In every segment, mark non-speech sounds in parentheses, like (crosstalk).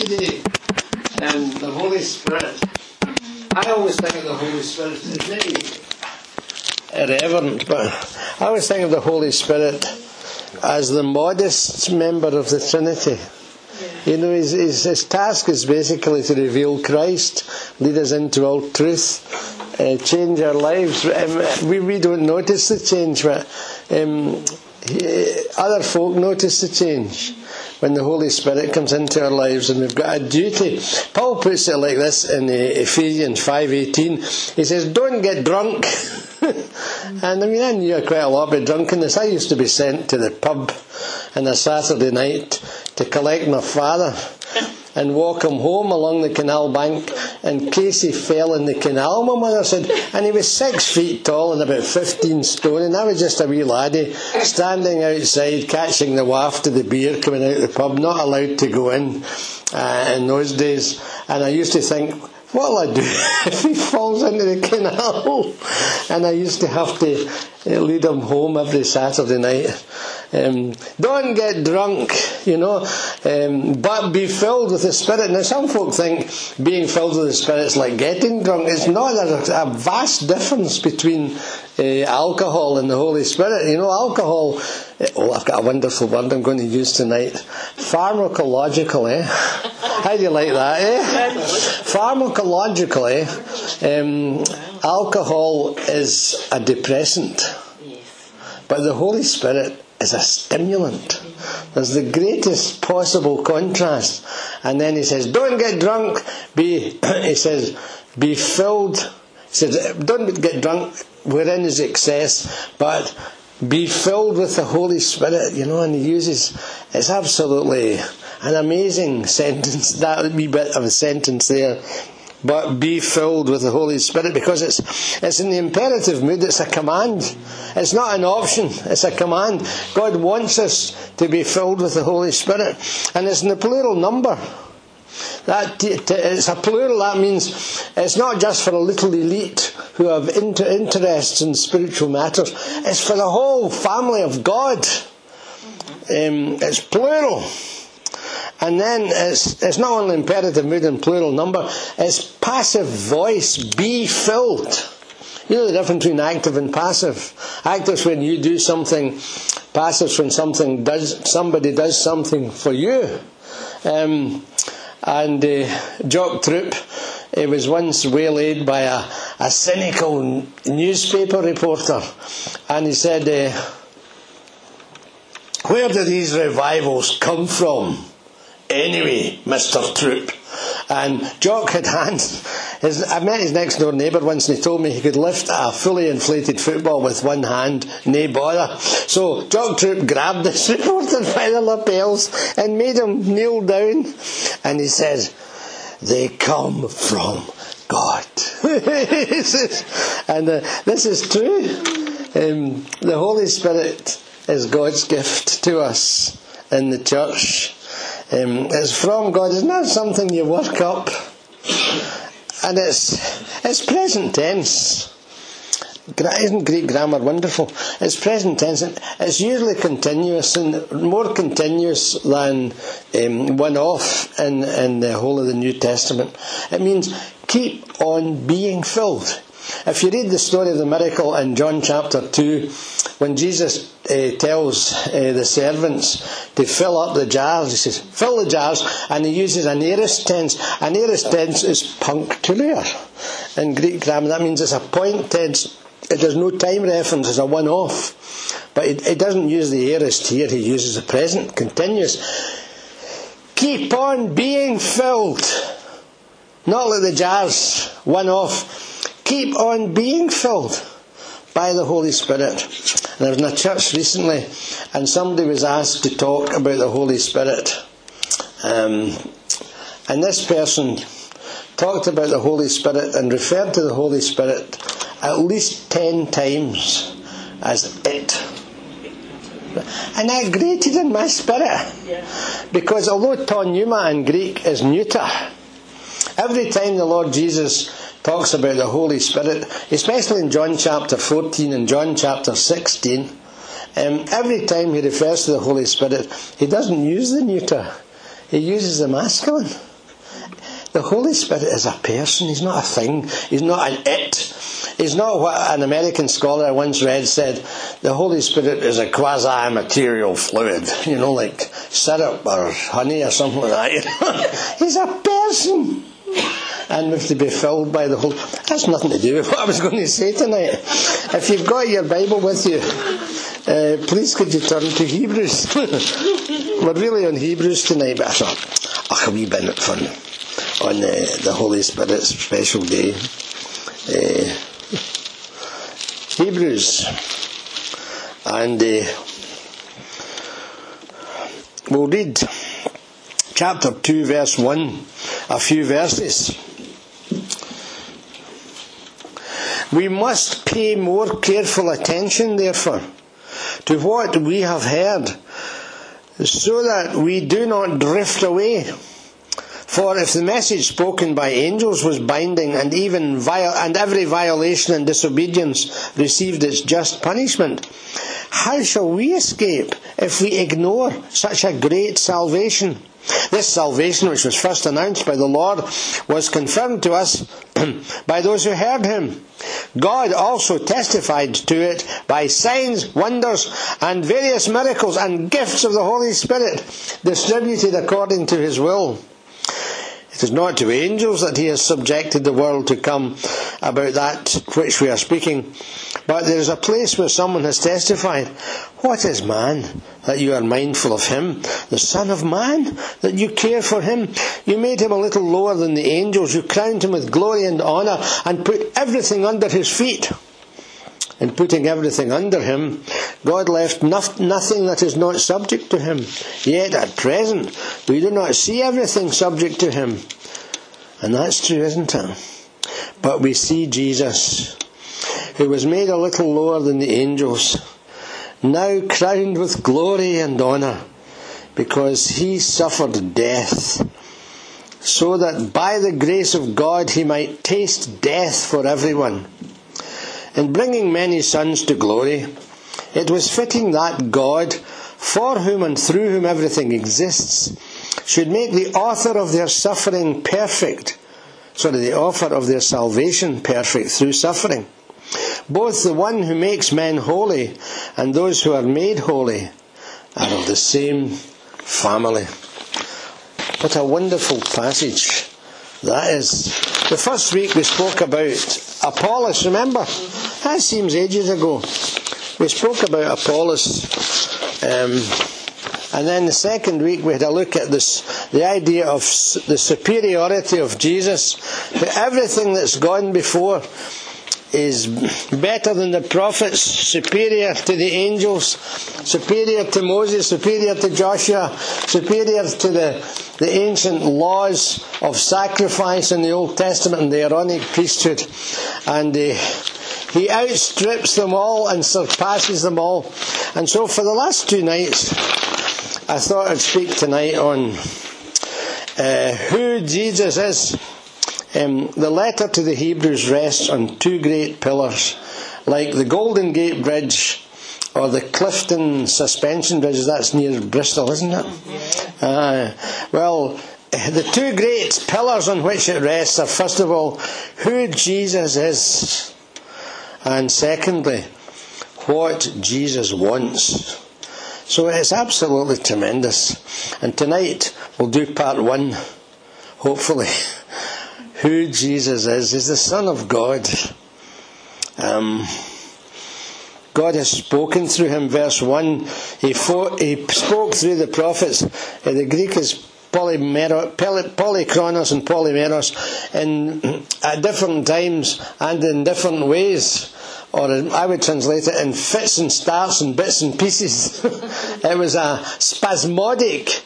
um, the Holy Spirit. I always think of the Holy Spirit. It's very irreverent, but I always think of the Holy Spirit as the modest member of the Trinity. You know, his, his, his, task is basically to reveal Christ, lead us into all truth, uh, change our lives. Um, we, we don't notice the change, but um, he, other folk notice the change when the Holy Spirit comes into our lives and we've got a duty. Paul puts it like this in uh, Ephesians 5.18. He says, don't get drunk. (laughs) and I mean, I knew quite a lot about drunkenness. I used to be sent to the pub on a Saturday night to collect my father and walk him home along the canal bank. And Casey fell in the canal, my mother said, and he was six feet tall and about 15 stone. And I was just a wee laddie standing outside catching the waft of the beer coming out of the pub, not allowed to go in uh, in those days. And I used to think, what'll I do if (laughs) he falls into the canal? And I used to have to uh, lead him home every Saturday night. Um, don't get drunk, you know, um, but be filled with the Spirit. Now, some folk think being filled with the Spirit is like getting drunk. It's not. There's a, a vast difference between uh, alcohol and the Holy Spirit. You know, alcohol, oh, I've got a wonderful word I'm going to use tonight. Pharmacological, eh? (laughs) How do you like that, eh? Pharmacologically, um, alcohol is a depressant. But the Holy Spirit is a stimulant. There's the greatest possible contrast. And then he says, don't get drunk, be, (clears throat) he says, be filled. He says, don't get drunk, wherein is excess, but be filled with the Holy Spirit, you know, and he uses, it's absolutely an amazing (laughs) sentence, that wee bit of a sentence there but be filled with the Holy Spirit because it's, it's in the imperative mood, it's a command. It's not an option, it's a command. God wants us to be filled with the Holy Spirit, and it's in the plural number. That it's a plural. That means it's not just for a little elite who have inter- interests in spiritual matters. It's for the whole family of God. Um, it's plural. And then it's, it's not only imperative mood and plural number, it's passive voice, be filled. You know the difference between active and passive. Active is when you do something, passive is when something does somebody does something for you. Um, and Jock Troop was once waylaid by a, a cynical newspaper reporter, and he said, uh, "Where do these revivals come from?" anyway, Mr. Troop. And Jock had (laughs) hands. His, I met his next door neighbour once and he told me he could lift a fully inflated football with one hand, nay bother. So Jock Troop grabbed the (laughs) reporter by the lapels and made him kneel down. And he says, They come from God. (laughs) and uh, this is true. Um, the Holy Spirit is God's gift to us in the church. Um, it's from God. It's not something you work up. And it's, it's present tense. Isn't Greek grammar wonderful? It's present tense. It's usually continuous and more continuous than um, one off in, in the whole of the New Testament. It means keep on being filled. If you read the story of the miracle in John chapter 2, when Jesus uh, tells uh, the servants to fill up the jars, he says, fill the jars, and he uses an aorist tense. An aorist tense is punctiliar in Greek grammar. That means it's a point tense. It has no time reference, it's a one off. But it, it doesn't use the aorist here, he uses the present continuous. Keep on being filled. Not like the jars, one off keep on being filled by the Holy Spirit. And I was in a church recently, and somebody was asked to talk about the Holy Spirit. Um, and this person talked about the Holy Spirit and referred to the Holy Spirit at least ten times as it. And that grated in my spirit. Because although to pneuma in Greek is neuter, every time the Lord Jesus talks about the Holy Spirit, especially in John chapter 14 and John chapter 16. Um, every time he refers to the Holy Spirit, he doesn't use the neuter. he uses the masculine. The Holy Spirit is a person, he's not a thing, he's not an it. He's not what an American scholar once read said, the Holy Spirit is a quasi material fluid, (laughs) you know, like syrup or honey or something like that. (laughs) he's a person. And have to be filled by the Holy That's nothing to do with what I was going to say tonight. If you've got your Bible with you, uh, please could you turn to Hebrews? (laughs) We're really on Hebrews tonight, but I thought, oh, a wee bit of fun on uh, the Holy Spirit's special day. Uh, Hebrews, and uh, we'll read chapter 2, verse 1, a few verses. We must pay more careful attention, therefore, to what we have heard, so that we do not drift away. For if the message spoken by angels was binding, and even viol- and every violation and disobedience received its just punishment, how shall we escape if we ignore such a great salvation? This salvation, which was first announced by the Lord, was confirmed to us (clears throat) by those who heard him. God also testified to it by signs, wonders, and various miracles and gifts of the Holy Spirit distributed according to his will. It is not to angels that he has subjected the world to come about that which we are speaking, but there is a place where someone has testified, What is man that you are mindful of him? The Son of Man that you care for him? You made him a little lower than the angels, you crowned him with glory and honour, and put everything under his feet in putting everything under him, God left nothing that is not subject to him. Yet at present, we do not see everything subject to him. And that's true, isn't it? But we see Jesus, who was made a little lower than the angels, now crowned with glory and honour, because he suffered death, so that by the grace of God he might taste death for everyone in bringing many sons to glory, it was fitting that God, for whom and through whom everything exists, should make the author of their suffering perfect, sorry, the author of their salvation perfect through suffering. Both the one who makes men holy and those who are made holy are of the same family. What a wonderful passage that is. The first week we spoke about Apollos, remember? That seems ages ago. We spoke about Apollos. Um, and then the second week we had a look at this, the idea of the superiority of Jesus. That everything that's gone before is better than the prophets, superior to the angels, superior to Moses, superior to Joshua, superior to the, the ancient laws of sacrifice in the Old Testament and the Aaronic priesthood. And uh, he outstrips them all and surpasses them all. And so for the last two nights, I thought I'd speak tonight on uh, who Jesus is. Um, the letter to the Hebrews rests on two great pillars, like the Golden Gate Bridge or the Clifton Suspension Bridge. That's near Bristol, isn't it? Uh, well, the two great pillars on which it rests are, first of all, who Jesus is and secondly, what Jesus wants. So it's absolutely tremendous. And tonight we'll do part one, hopefully. (laughs) Who Jesus is. He's the Son of God. Um, God has spoken through him. Verse 1, he, he spoke through the prophets. Uh, the Greek is polymero- polychronos and polymeros in, at different times and in different ways or I would translate it in fits and starts and bits and pieces. (laughs) it was a spasmodic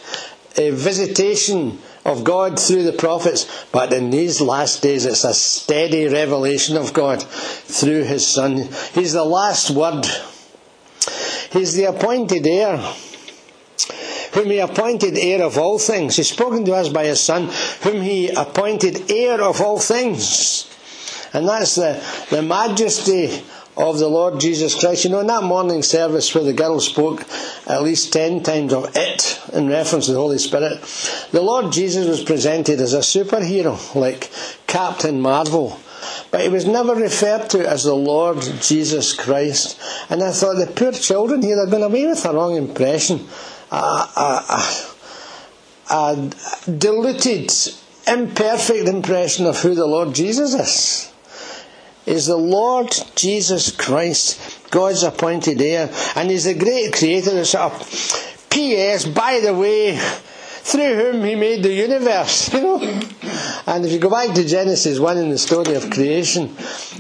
uh, visitation of God through the prophets, but in these last days it's a steady revelation of God through His Son. He's the last word. He's the appointed heir, whom He appointed heir of all things. He's spoken to us by His Son, whom He appointed heir of all things. And that's the, the majesty of the Lord Jesus Christ. You know, in that morning service where the girl spoke at least ten times of it in reference to the Holy Spirit, the Lord Jesus was presented as a superhero, like Captain Marvel. But he was never referred to as the Lord Jesus Christ. And I thought the poor children here had been away with a wrong impression. A, a, a, a diluted, imperfect impression of who the Lord Jesus is is the Lord Jesus Christ, God's appointed heir, and He's the great creator. Of P.S. By the way, through whom He made the universe, (laughs) you know. And if you go back to Genesis 1 in the story of creation,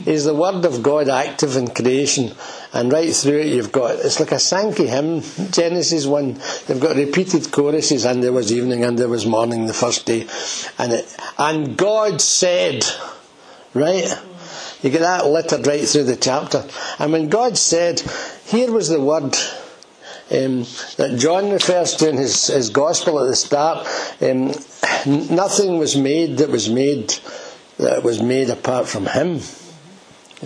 is the Word of God active in creation. And right through it, you've got, it's like a Sankey hymn, Genesis 1. They've got repeated choruses, and there was evening and there was morning the first day. And, it, and God said, right? You get that littered right through the chapter. And when God said, here was the word um, that John refers to in his, his gospel at the start, um, nothing was made that was made that was made apart from him.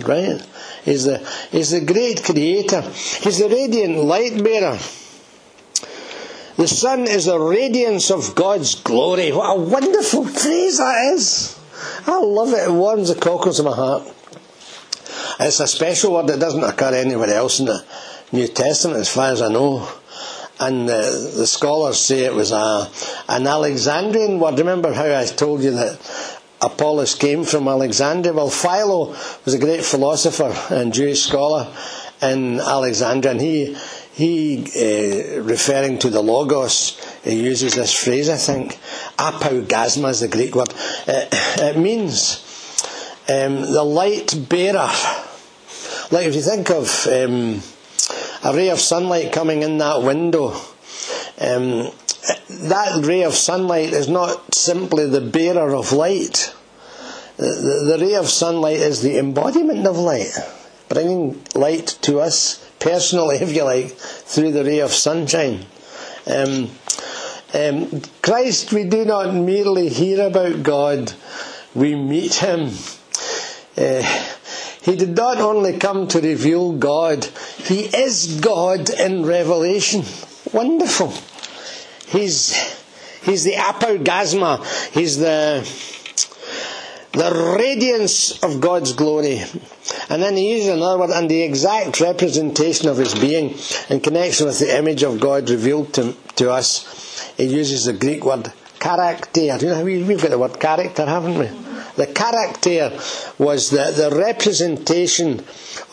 Right? He's the, he's the great creator. He's the radiant light bearer. The sun is the radiance of God's glory. What a wonderful phrase that is. I love it. It warms the cockles of my heart. It's a special word that doesn't occur anywhere else in the New Testament, as far as I know. And the, the scholars say it was a, an Alexandrian word. Remember how I told you that Apollos came from Alexandria? Well, Philo was a great philosopher and Jewish scholar in Alexandria, and he, he uh, referring to the Logos, he uses this phrase, I think. Apaugasma is the Greek word. It, it means um, the light bearer. Like if you think of um, a ray of sunlight coming in that window, um, that ray of sunlight is not simply the bearer of light. The, the, ray of sunlight is the embodiment of light, bringing light to us personally, (laughs) if you like, through the ray of sunshine. Um, um, Christ, we do not merely hear about God, we meet Him. Uh, he did not only come to reveal God, He is God in revelation. Wonderful. He's, he's the apaugasma. He's the, the radiance of God's glory. And then he uses another word, and the exact representation of his being in connection with the image of God revealed to, to us. He uses the Greek word character. You know, we've got the word character, haven't we? The character was the, the representation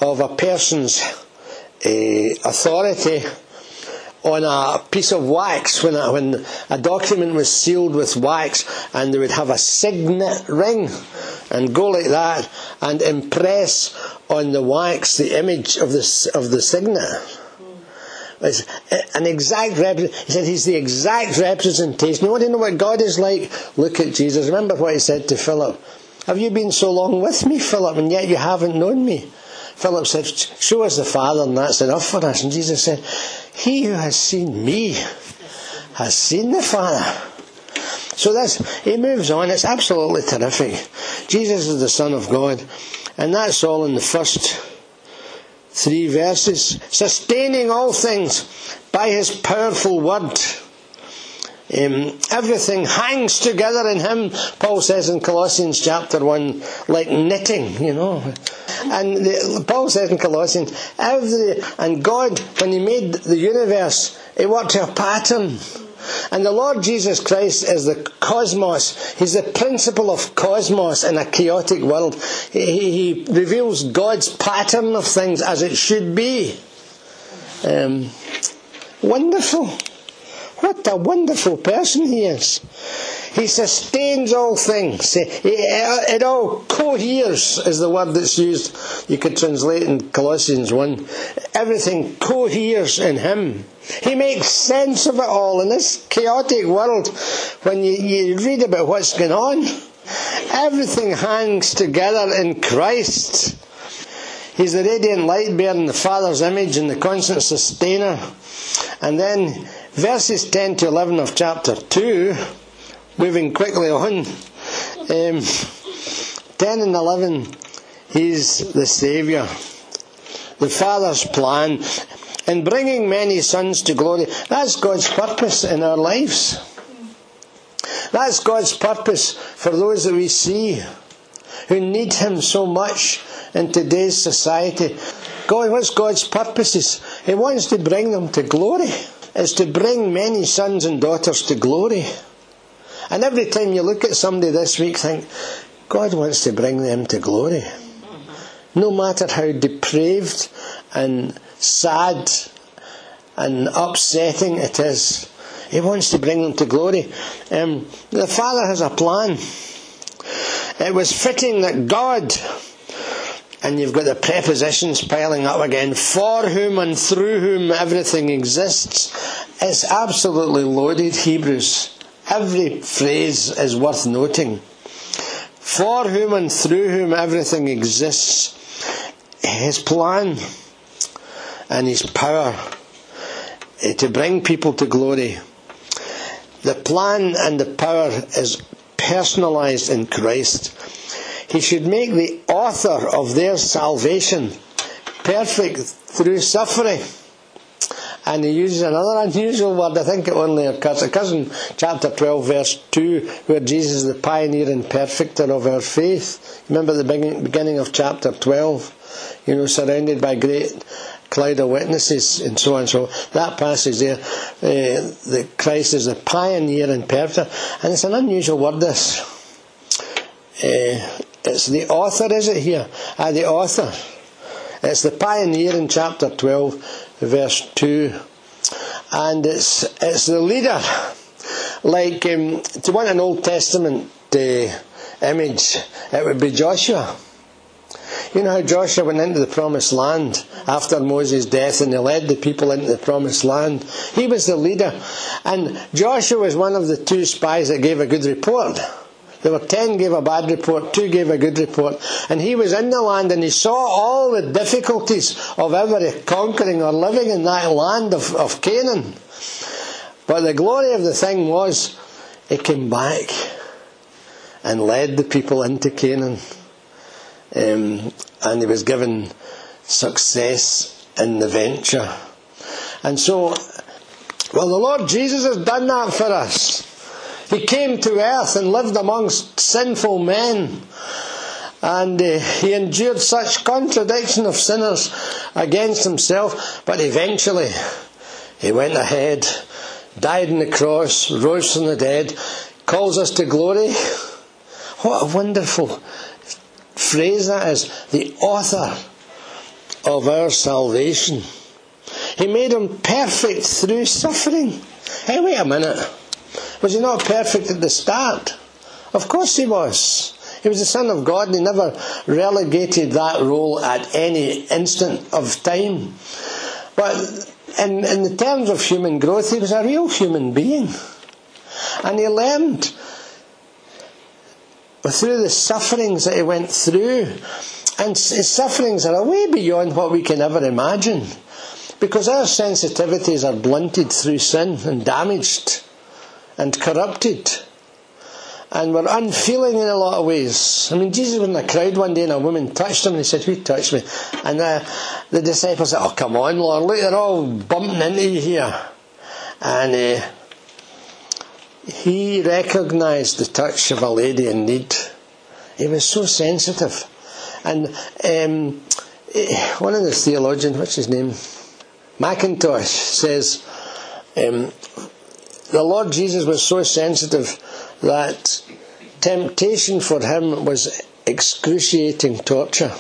of a person's uh, authority on a piece of wax when a, when a document was sealed with wax and they would have a signet ring and go like that and impress on the wax the image of the, of the signet. An exact rep- he said he's the exact representation. You want to know what God is like? Look at Jesus. Remember what he said to Philip. Have you been so long with me, Philip, and yet you haven't known me? Philip said, Show us the Father, and that's enough for us. And Jesus said, He who has seen me has seen the Father. So that's, he moves on. It's absolutely terrific. Jesus is the Son of God. And that's all in the first three verses. Sustaining all things by his powerful word. Um, everything hangs together in him, Paul says in Colossians chapter 1, like knitting, you know. And the, Paul says in Colossians, every, and God, when he made the universe, he worked to a pattern. And the Lord Jesus Christ is the cosmos. He's the principle of cosmos in a chaotic world. He, he reveals God's pattern of things as it should be. Um, wonderful. What a wonderful person he is. He sustains all things. It all coheres is the word that's used. You could translate in Colossians 1. Everything coheres in him. He makes sense of it all in this chaotic world. When you, you read about what's going on, everything hangs together in Christ. He's the radiant light bearing the Father's image and the constant sustainer. And then verses 10 to 11 of chapter 2, moving quickly on, um, 10 and 11, he's the Saviour. the Father's plan in bringing many sons to glory. That's God's purpose in our lives. That's God's purpose for those that we see who need Him so much in today's society. God, what's God's purposes? He wants to bring them to glory. It's to bring many sons and daughters to glory. And every time you look at somebody this week, think, God wants to bring them to glory. No matter how depraved and sad and upsetting it is, He wants to bring them to glory. Um, the Father has a plan. It was fitting that God and you've got the prepositions piling up again, for whom and through whom everything exists. It's absolutely loaded, Hebrews. Every phrase is worth noting. For whom and through whom everything exists. His plan and His power to bring people to glory. The plan and the power is personalized in Christ. He should make the author of their salvation perfect through suffering. And he uses another unusual word, I think it only occurs, it occurs in chapter 12, verse 2, where Jesus is the pioneer and perfecter of our faith. Remember the beginning of chapter 12? You know, surrounded by great cloud of witnesses and so on. So that passage there, uh, that Christ is the pioneer and perfecter. And it's an unusual word, this. Uh, it's the author, is it here? Ah, the author. It's the pioneer in chapter 12, verse 2. And it's, it's the leader. Like, um, to want an Old Testament uh, image, it would be Joshua. You know how Joshua went into the promised land after Moses' death and he led the people into the promised land? He was the leader. And Joshua was one of the two spies that gave a good report. There were ten gave a bad report, two gave a good report. And he was in the land and he saw all the difficulties of ever conquering or living in that land of, of Canaan. But the glory of the thing was, he came back and led the people into Canaan. Um, and he was given success in the venture. And so, well, the Lord Jesus has done that for us. He came to earth and lived amongst sinful men. And uh, he endured such contradiction of sinners against himself, but eventually he went ahead, died on the cross, rose from the dead, calls us to glory. What a wonderful phrase that is. The author of our salvation. He made him perfect through suffering. Hey, wait a minute. Was he not perfect at the start? Of course he was. He was the Son of God and he never relegated that role at any instant of time. But in, in the terms of human growth, he was a real human being. And he learned through the sufferings that he went through. And his sufferings are way beyond what we can ever imagine. Because our sensitivities are blunted through sin and damaged and corrupted. And were unfeeling in a lot of ways. I mean, Jesus was in a crowd one day and a woman touched him and he said, Who touched me? And uh, the disciples said, Oh, come on, Lord, look, they're all bumping into you here. And uh, he recognised the touch of a lady in need. He was so sensitive. And um, eh, one of the theologians, what's his name? Mackintosh says, um, the Lord Jesus was so sensitive that temptation for him was excruciating torture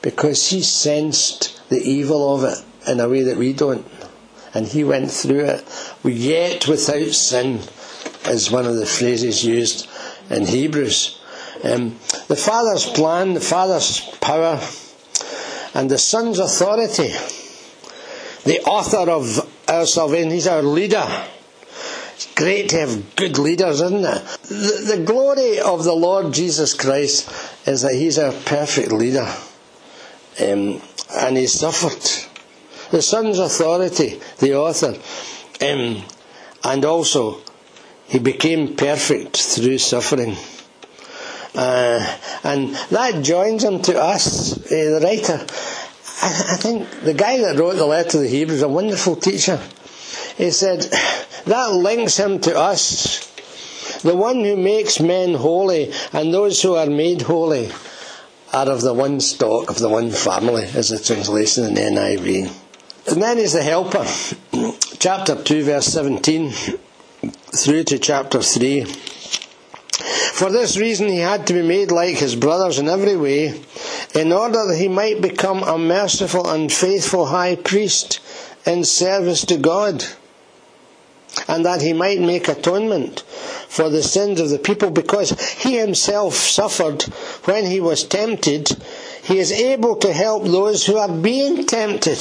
because he sensed the evil of it in a way that we don't. And he went through it, yet without sin, is one of the phrases used in Hebrews. Um, the Father's plan, the Father's power, and the Son's authority, the author of our salvation, he's our leader it's great to have good leaders, isn't it? The, the glory of the Lord Jesus Christ is that He's our perfect leader. Um, and He suffered. The Son's authority, the author, um, and also He became perfect through suffering. Uh, and that joins him to us, uh, the writer. I, I think the guy that wrote the letter to the Hebrews, a wonderful teacher, he said, that links him to us. The one who makes men holy and those who are made holy are of the one stock, of the one family, is the translation in the NIV. And then he's the helper. (clears throat) chapter 2, verse 17 through to chapter 3. For this reason he had to be made like his brothers in every way, in order that he might become a merciful and faithful high priest in service to God, and that he might make atonement for the sins of the people, because he himself suffered when he was tempted, he is able to help those who are being tempted.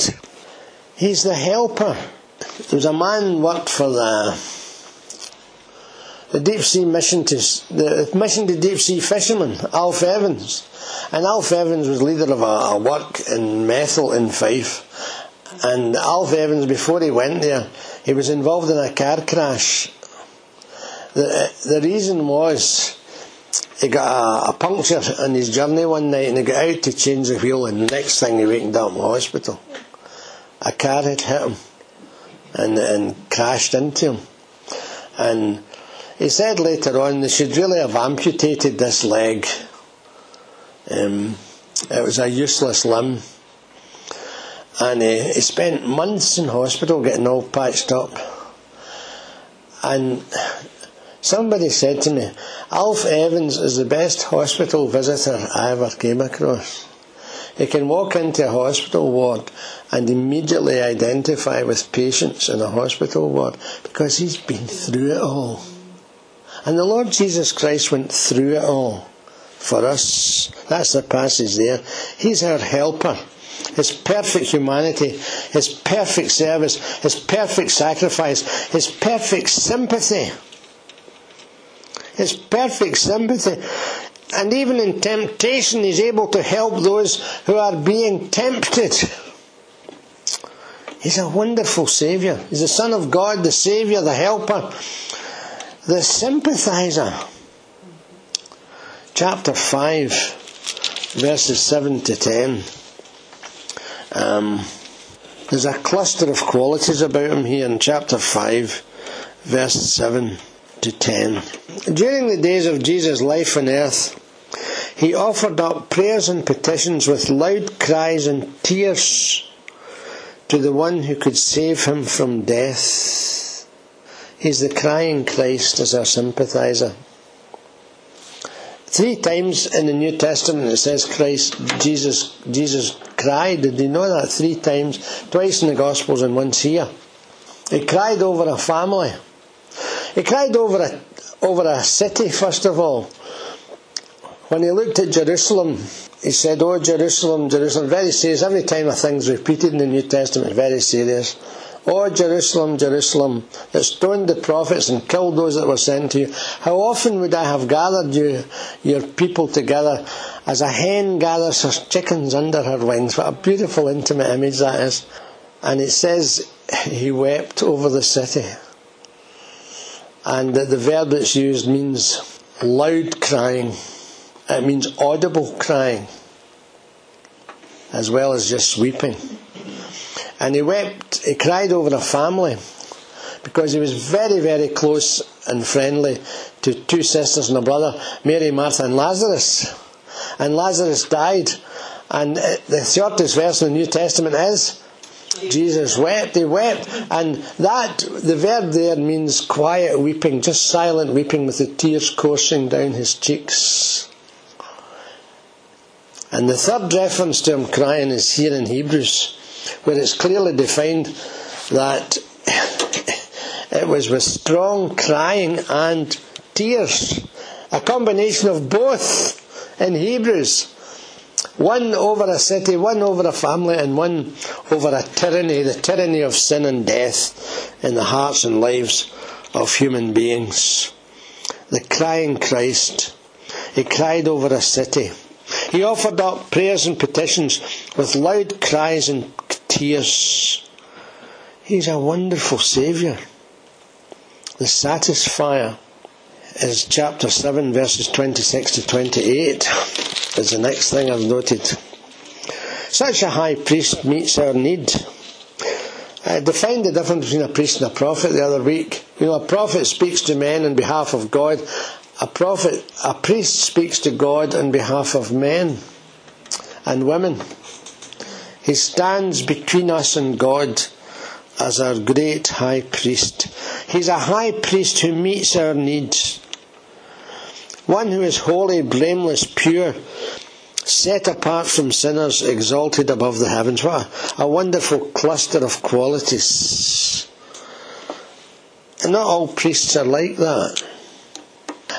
He's the helper. There was a man worked for the the deep sea mission to the mission to deep sea fishermen, Alf Evans, and Alf Evans was leader of a, a work in Methil in Fife. And Alf Evans, before he went there, he was involved in a car crash. The the reason was he got a, a puncture on his journey one night, and he got out to change the wheel, and the next thing he wakened up in the hospital. A car had hit him and and crashed into him, and he said later on they should really have amputated this leg. Um, it was a useless limb. And he, he spent months in hospital getting all patched up. And somebody said to me, Alf Evans is the best hospital visitor I ever came across. He can walk into a hospital ward and immediately identify with patients in a hospital ward because he's been through it all. And the Lord Jesus Christ went through it all for us. That's the passage there. He's our helper. His perfect humanity, His perfect service, His perfect sacrifice, His perfect sympathy. His perfect sympathy. And even in temptation, He's able to help those who are being tempted. He's a wonderful Saviour. He's the Son of God, the Saviour, the Helper the sympathizer. Chapter 5, verses 7 to 10. Um, there's a cluster of qualities about him here in chapter 5, verses 7 to 10. During the days of Jesus' life on earth, he offered up prayers and petitions with loud cries and tears to the one who could save him from death. He's the crying Christ as our sympathizer. Three times in the New Testament it says Christ, Jesus, Jesus cried. Did you know that? Three times. Twice in the Gospels and once here. He cried over a family. He cried over a, over a city, first of all. When he looked at Jerusalem, he said, Oh, Jerusalem, Jerusalem. Very serious. Every time a thing's repeated in the New Testament, very serious. O Jerusalem, Jerusalem, that stoned the prophets and killed those that were sent to you, how often would I have gathered you, your people together, as a hen gathers her chickens under her wings? What a beautiful, intimate image that is. And it says, he wept over the city. And the verb that's used means loud crying. It means audible crying, as well as just weeping. And he wept, he cried over a family because he was very, very close and friendly to two sisters and a brother, Mary, Martha, and Lazarus. And Lazarus died. And uh, the shortest verse in the New Testament is Jesus wept, he wept. And that, the verb there means quiet weeping, just silent weeping with the tears coursing down his cheeks. And the third reference to him crying is here in Hebrews where it's clearly defined that it was with strong crying and tears. A combination of both in Hebrews. One over a city, one over a family, and one over a tyranny, the tyranny of sin and death in the hearts and lives of human beings. The crying Christ. He cried over a city. He offered up prayers and petitions with loud cries and tears. He's a wonderful Saviour. The satisfier is chapter 7, verses 26 to 28, is the next thing I've noted. Such a high priest meets our need. I defined the difference between a priest and a prophet the other week. You know, a prophet speaks to men on behalf of God. A prophet, a priest speaks to God on behalf of men and women. He stands between us and God as our great high priest. He's a high priest who meets our needs. One who is holy, blameless, pure, set apart from sinners, exalted above the heavens. What a, wonderful cluster of qualities. And not all priests are like that.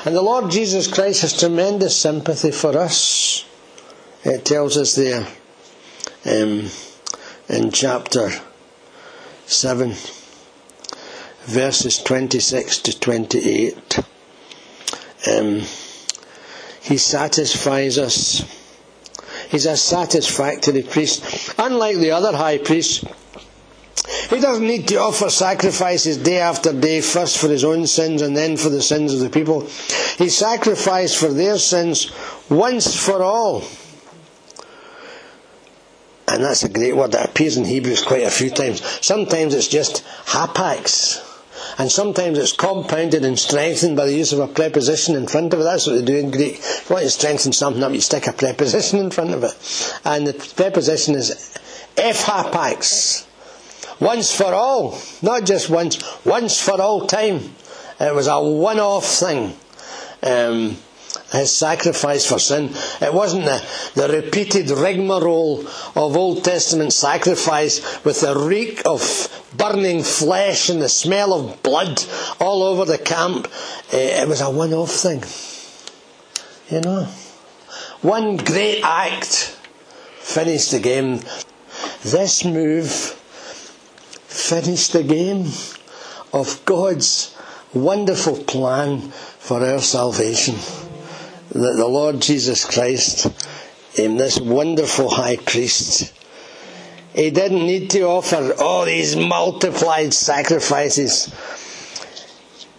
And the Lord Jesus Christ has tremendous sympathy for us. It tells us there um, in chapter 7, verses 26 to 28. Um, he satisfies us. He's a satisfactory priest. Unlike the other high priests, he doesn't need to offer sacrifices day after day, first for his own sins and then for the sins of the people. He sacrificed for their sins once for all. And that's a great word that appears in Hebrews quite a few times. Sometimes it's just hapax. And sometimes it's compounded and strengthened by the use of a preposition in front of it. That's what they do in Greek. If you want to strengthen something up, you stick a preposition in front of it. And the preposition is ephapax. Once for all. Not just once, once for all time. It was a one-off thing. Um, his sacrifice for sin. It wasn't the, the repeated rigmarole of Old Testament sacrifice with the reek of burning flesh and the smell of blood all over the camp. Eh, it was a one off thing. You know? One great act finished the game. This move finished the game of God's wonderful plan for our salvation that the Lord Jesus Christ, in this wonderful high priest, he didn't need to offer all these multiplied sacrifices.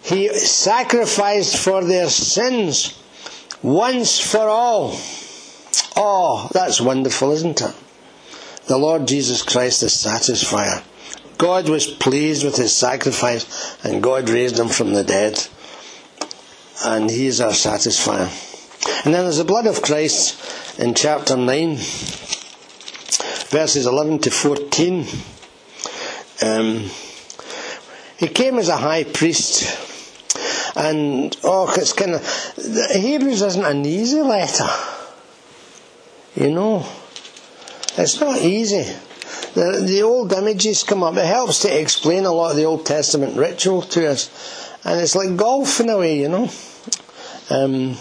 He sacrificed for their sins once for all. Oh, that's wonderful, isn't it? The Lord Jesus Christ, the satisfier. God was pleased with his sacrifice and God raised him from the dead. And he is our satisfier. And then there's the blood of Christ in chapter 9, verses 11 to 14. Um, he came as a high priest. And, oh, it's kind of, Hebrews isn't an easy letter. You know, it's not easy. The, the old images come up. It helps to explain a lot of the Old Testament ritual to us. And it's like golf in a way, you know. Um,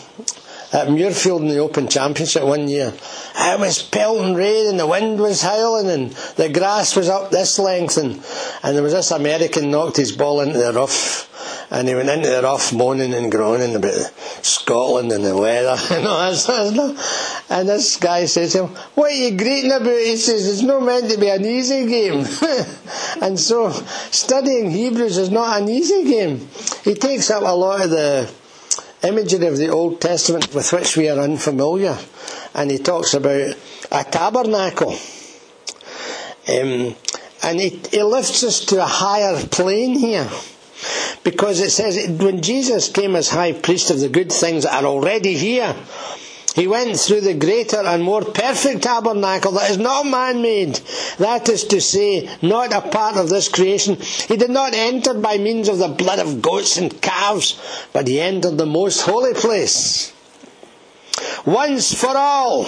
at Muirfield in the Open Championship one year. It was pelting rain and the wind was howling and the grass was up this length and, and there was this American knocked his ball into the rough and he went into the rough moaning and groaning about Scotland and the weather and all that And this guy says to him, What are you greeting about? He says, It's not meant to be an easy game. (laughs) and so studying Hebrews is not an easy game. He takes up a lot of the imagery of the Old Testament with which we are unfamiliar. And he talks about a tabernacle. Um, and he, he lifts us to a higher plane here. Because it says when Jesus came as high priest of the good things that are already here, he went through the greater and more perfect tabernacle that is not man made. That is to say, not a part of this creation. He did not enter by means of the blood of goats and calves, but he entered the most holy place. Once for all,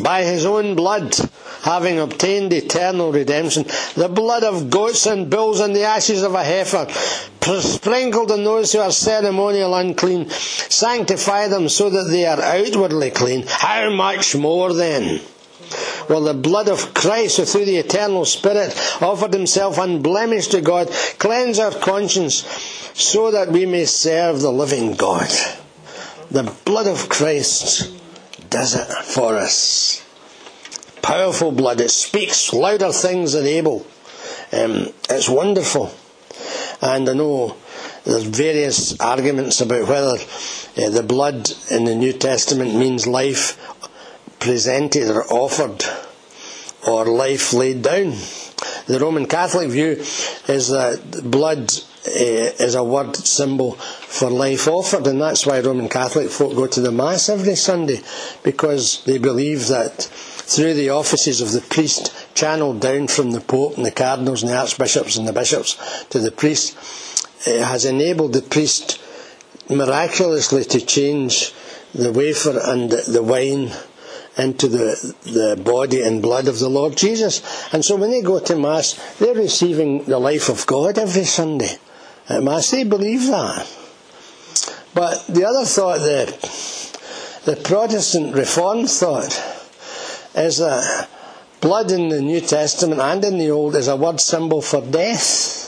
by his own blood, having obtained eternal redemption, the blood of goats and bulls and the ashes of a heifer, sprinkled on those who are ceremonial unclean, sanctify them so that they are outwardly clean. How much more then? Well, the blood of Christ, who through the eternal Spirit offered himself unblemished to God, cleanse our conscience so that we may serve the living God. The blood of Christ does it for us. Powerful blood. It speaks louder things than Abel. Um, it's wonderful. And I know there's various arguments about whether uh, the blood in the New Testament means life presented or offered or life laid down. The Roman Catholic view is that blood uh, is a word symbol for life offered, and that's why Roman Catholic folk go to the Mass every Sunday because they believe that through the offices of the priest, channeled down from the Pope and the cardinals and the archbishops and the bishops to the priest, it has enabled the priest miraculously to change the wafer and the wine into the, the body and blood of the Lord Jesus. And so when they go to Mass, they're receiving the life of God every Sunday at Mass. They believe that. But the other thought, the, the Protestant Reformed thought, is that blood in the New Testament and in the Old is a word symbol for death.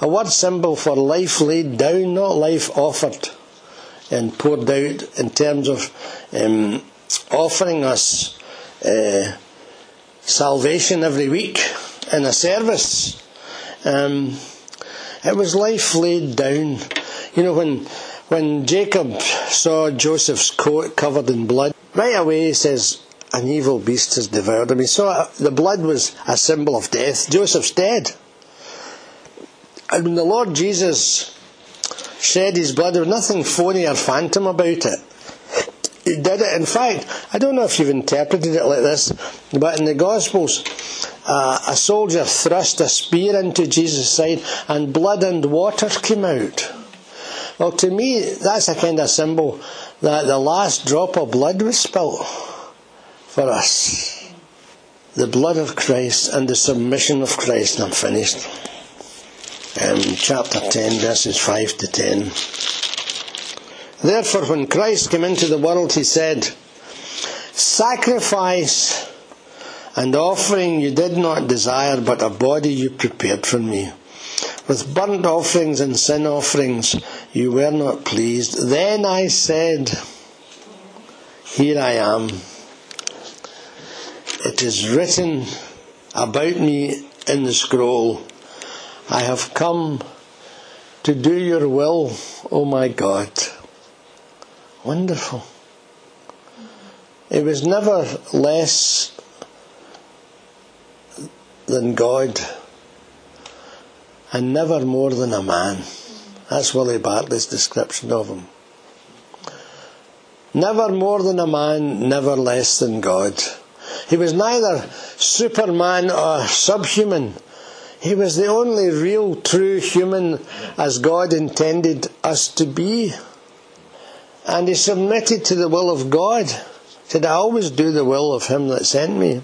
A word symbol for life laid down, not life offered and poured out in terms of um, offering us uh, salvation every week in a service. Um, it was life laid down. You know, when when Jacob saw Joseph's coat covered in blood, right away he says, An evil beast has devoured him. He saw the blood was a symbol of death. Joseph's dead. And when the Lord Jesus shed his blood, there was nothing phony or phantom about it. He did it. In fact, I don't know if you've interpreted it like this, but in the Gospels, uh, a soldier thrust a spear into Jesus' side and blood and water came out. Well, to me, that's a kind of symbol that the last drop of blood was spilt for us. The blood of Christ and the submission of Christ. I'm finished um, chapter 10, verses 5 to 10. Therefore, when Christ came into the world, he said, Sacrifice and offering you did not desire, but a body you prepared for me. With burnt offerings and sin offerings you were not pleased. Then I said, Here I am. It is written about me in the scroll. I have come to do your will, O my God. Wonderful. It was never less than God and never more than a man. That's Willie Bartley's description of him. Never more than a man, never less than God. He was neither superman or subhuman. He was the only real, true human as God intended us to be. And he submitted to the will of God. He said, I always do the will of him that sent me.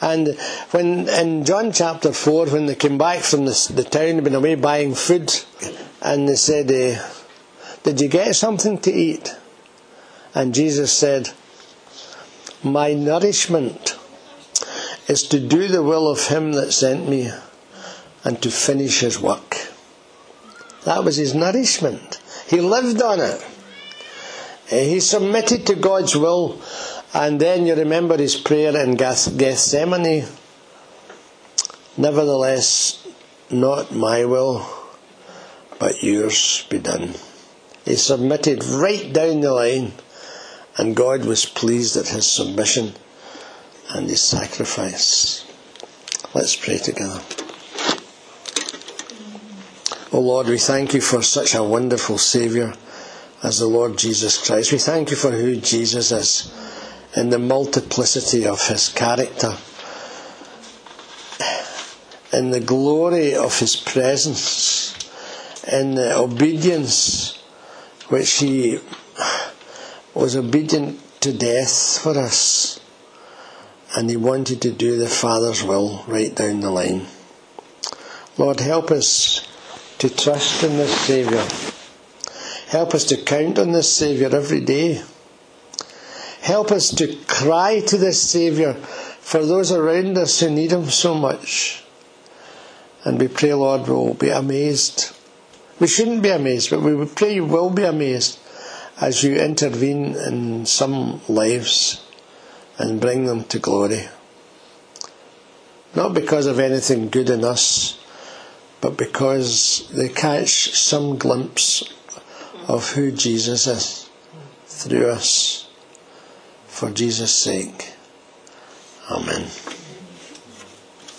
And when in John chapter 4, when they came back from the, the town, they'd been away buying food, and they said, eh, Did you get something to eat? And Jesus said, My nourishment is to do the will of him that sent me and to finish his work. That was his nourishment. He lived on it. Eh, he submitted to God's will, and then you remember his prayer in Gethsemane. Nevertheless, not my will, but yours be done. He submitted right down the line, and God was pleased at his submission and his sacrifice. Let's pray together. Oh Lord, we thank you for such a wonderful Saviour as the Lord Jesus Christ. We thank you for who Jesus is in the multiplicity of his character, in the glory of his presence, in the obedience which he was obedient to death for us, and he wanted to do the Father's will right down the line. Lord, help us to trust in this Saviour. Help us to count on this Saviour every day. Help us to cry to this Saviour for those around us who need Him so much. And we pray, Lord, we'll be amazed. We shouldn't be amazed, but we pray you will be amazed as you intervene in some lives and bring them to glory. Not because of anything good in us, but because they catch some glimpse of who Jesus is through us. for Jesus' sake. Amen.